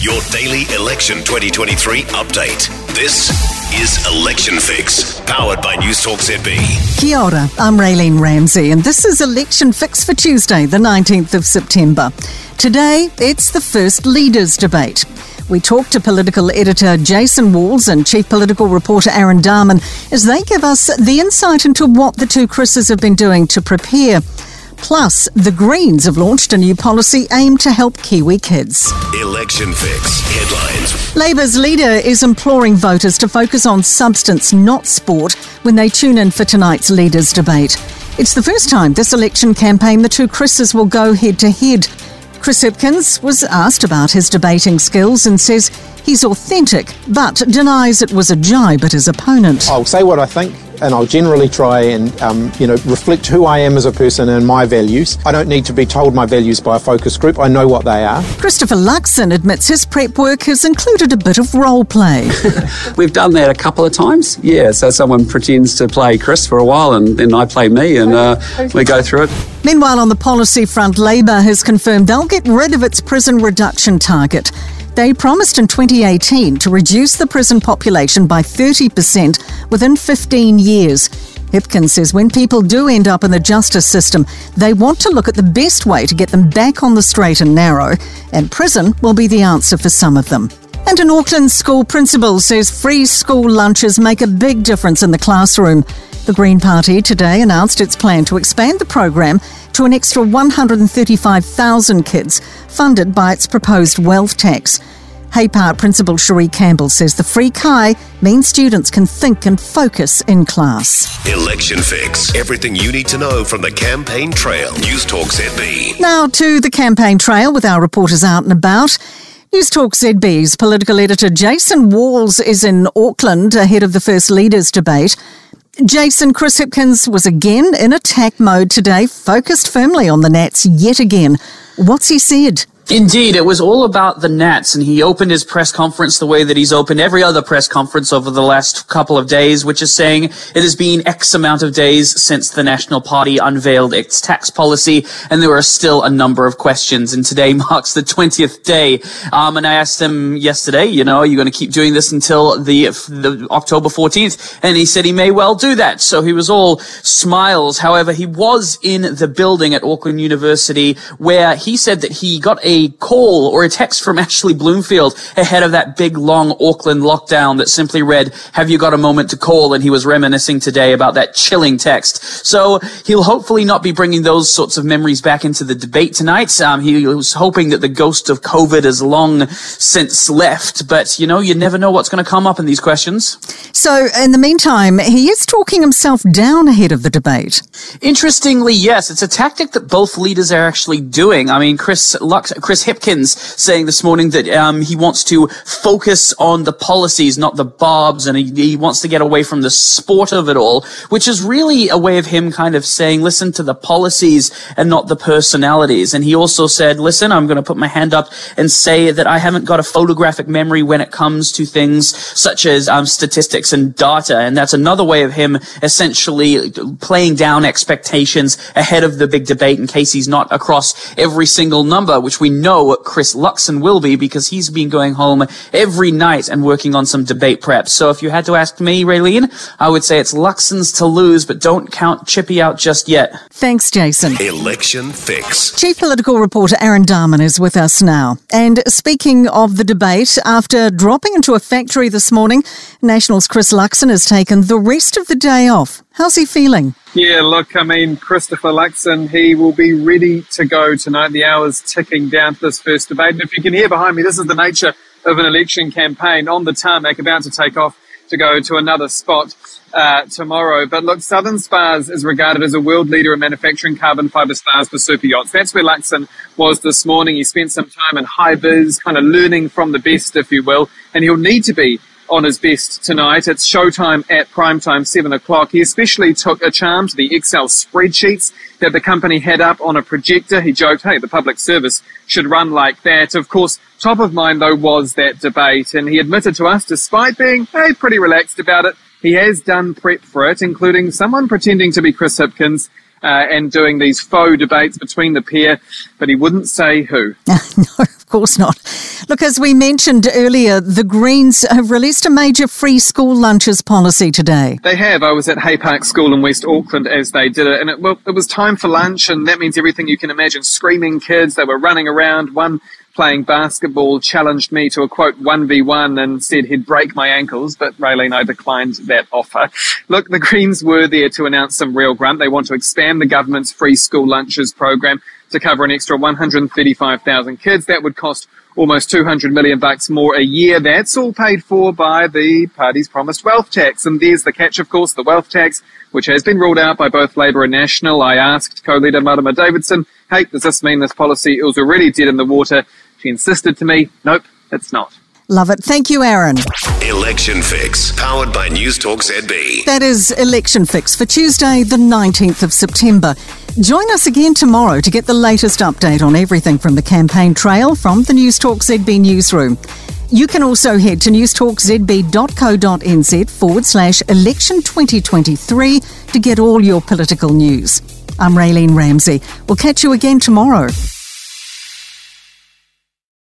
your daily election 2023 update. This is Election Fix, powered by News Talk ZB. Kia ora, I'm Raylene Ramsay, and this is Election Fix for Tuesday, the 19th of September. Today, it's the first leaders debate. We talk to political editor Jason Walls and chief political reporter Aaron Dahmen as they give us the insight into what the two Chris's have been doing to prepare. Plus, the Greens have launched a new policy aimed to help Kiwi kids. Election Fix headlines. Labour's leader is imploring voters to focus on substance, not sport, when they tune in for tonight's leaders debate. It's the first time this election campaign the two Chris's will go head to head. Chris Hipkins was asked about his debating skills and says he's authentic, but denies it was a jibe at his opponent. I'll say what I think and I'll generally try and um, you know reflect who I am as a person and my values. I don't need to be told my values by a focus group. I know what they are. Christopher Luxon admits his prep work has included a bit of role play. We've done that a couple of times. Yeah, so someone pretends to play Chris for a while, and then I play me, and uh, we go through it. Meanwhile, on the policy front, Labor has confirmed they'll get rid of its prison reduction target. They promised in 2018 to reduce the prison population by 30% within 15 years. Hipkins says when people do end up in the justice system, they want to look at the best way to get them back on the straight and narrow, and prison will be the answer for some of them. And an Auckland school principal says free school lunches make a big difference in the classroom. The Green Party today announced its plan to expand the program to an extra 135,000 kids, funded by its proposed wealth tax. Hay Park Principal Cherie Campbell says the free kai means students can think and focus in class. Election Fix. Everything you need to know from the campaign trail. News Talk ZB. Now to the campaign trail with our reporters out and about. News Talk ZB's political editor Jason Walls is in Auckland ahead of the First Leaders debate. Jason, Chris Hipkins was again in attack mode today, focused firmly on the Nats yet again. What's he said? Indeed, it was all about the Nats, and he opened his press conference the way that he's opened every other press conference over the last couple of days, which is saying it has been X amount of days since the National Party unveiled its tax policy, and there are still a number of questions. And today marks the 20th day. Um, and I asked him yesterday, you know, are you going to keep doing this until the, the October 14th? And he said he may well do that. So he was all smiles. However, he was in the building at Auckland University where he said that he got a call or a text from Ashley Bloomfield ahead of that big long Auckland lockdown that simply read, have you got a moment to call? And he was reminiscing today about that chilling text. So he'll hopefully not be bringing those sorts of memories back into the debate tonight. Um, he was hoping that the ghost of COVID has long since left, but you know, you never know what's going to come up in these questions. So in the meantime, he is talking himself down ahead of the debate. Interestingly, yes, it's a tactic that both leaders are actually doing. I mean, Chris Lux, Chris Hipkins saying this morning that um, he wants to focus on the policies, not the barbs, and he, he wants to get away from the sport of it all, which is really a way of him kind of saying, listen to the policies and not the personalities. And he also said, listen, I'm going to put my hand up and say that I haven't got a photographic memory when it comes to things such as um, statistics and data. And that's another way of him essentially playing down expectations ahead of the big debate in case he's not across every single number, which we know what Chris Luxon will be because he's been going home every night and working on some debate prep. So if you had to ask me, Raylene, I would say it's Luxon's to lose, but don't count Chippy out just yet. Thanks, Jason. Election Fix. Chief political reporter Aaron Dahmen is with us now. And speaking of the debate, after dropping into a factory this morning, National's Chris Luxon has taken the rest of the day off. How's he feeling? Yeah, look, I mean, Christopher Luxon, he will be ready to go tonight. The hour's ticking down to this first debate. And if you can hear behind me, this is the nature of an election campaign on the tarmac, about to take off to go to another spot uh, tomorrow. But look, Southern Spars is regarded as a world leader in manufacturing carbon fiber spars for super yachts. That's where Luxon was this morning. He spent some time in high biz, kind of learning from the best, if you will, and he'll need to be on his best tonight. It's showtime at primetime, 7 o'clock. He especially took a charm to the Excel spreadsheets that the company had up on a projector. He joked, hey, the public service should run like that. Of course, top of mind though was that debate, and he admitted to us, despite being, hey, pretty relaxed about it, he has done prep for it, including someone pretending to be Chris Hipkins uh, and doing these faux debates between the pair, but he wouldn't say who. no, course not. Look, as we mentioned earlier, the Greens have released a major free school lunches policy today. They have. I was at Hay Park School in West Auckland as they did it, and it, well, it was time for lunch, and that means everything you can imagine. Screaming kids, they were running around. One playing basketball challenged me to a quote 1v1 and said he'd break my ankles, but Raylene, I declined that offer. Look, the Greens were there to announce some real grunt. They want to expand the government's free school lunches program to cover an extra 135,000 kids. That would cost almost 200 million bucks more a year. That's all paid for by the party's promised wealth tax. And there's the catch, of course, the wealth tax, which has been ruled out by both Labour and National. I asked co-leader Marama Davidson, hey, does this mean this policy is already dead in the water? She insisted to me, nope, it's not. Love it. Thank you, Aaron. Election Fix, powered by News Talk ZB. That is Election Fix for Tuesday, the 19th of September. Join us again tomorrow to get the latest update on everything from the campaign trail from the News ZB newsroom. You can also head to newstalkzb.co.nz forward slash election 2023 to get all your political news. I'm Raylene Ramsay. We'll catch you again tomorrow.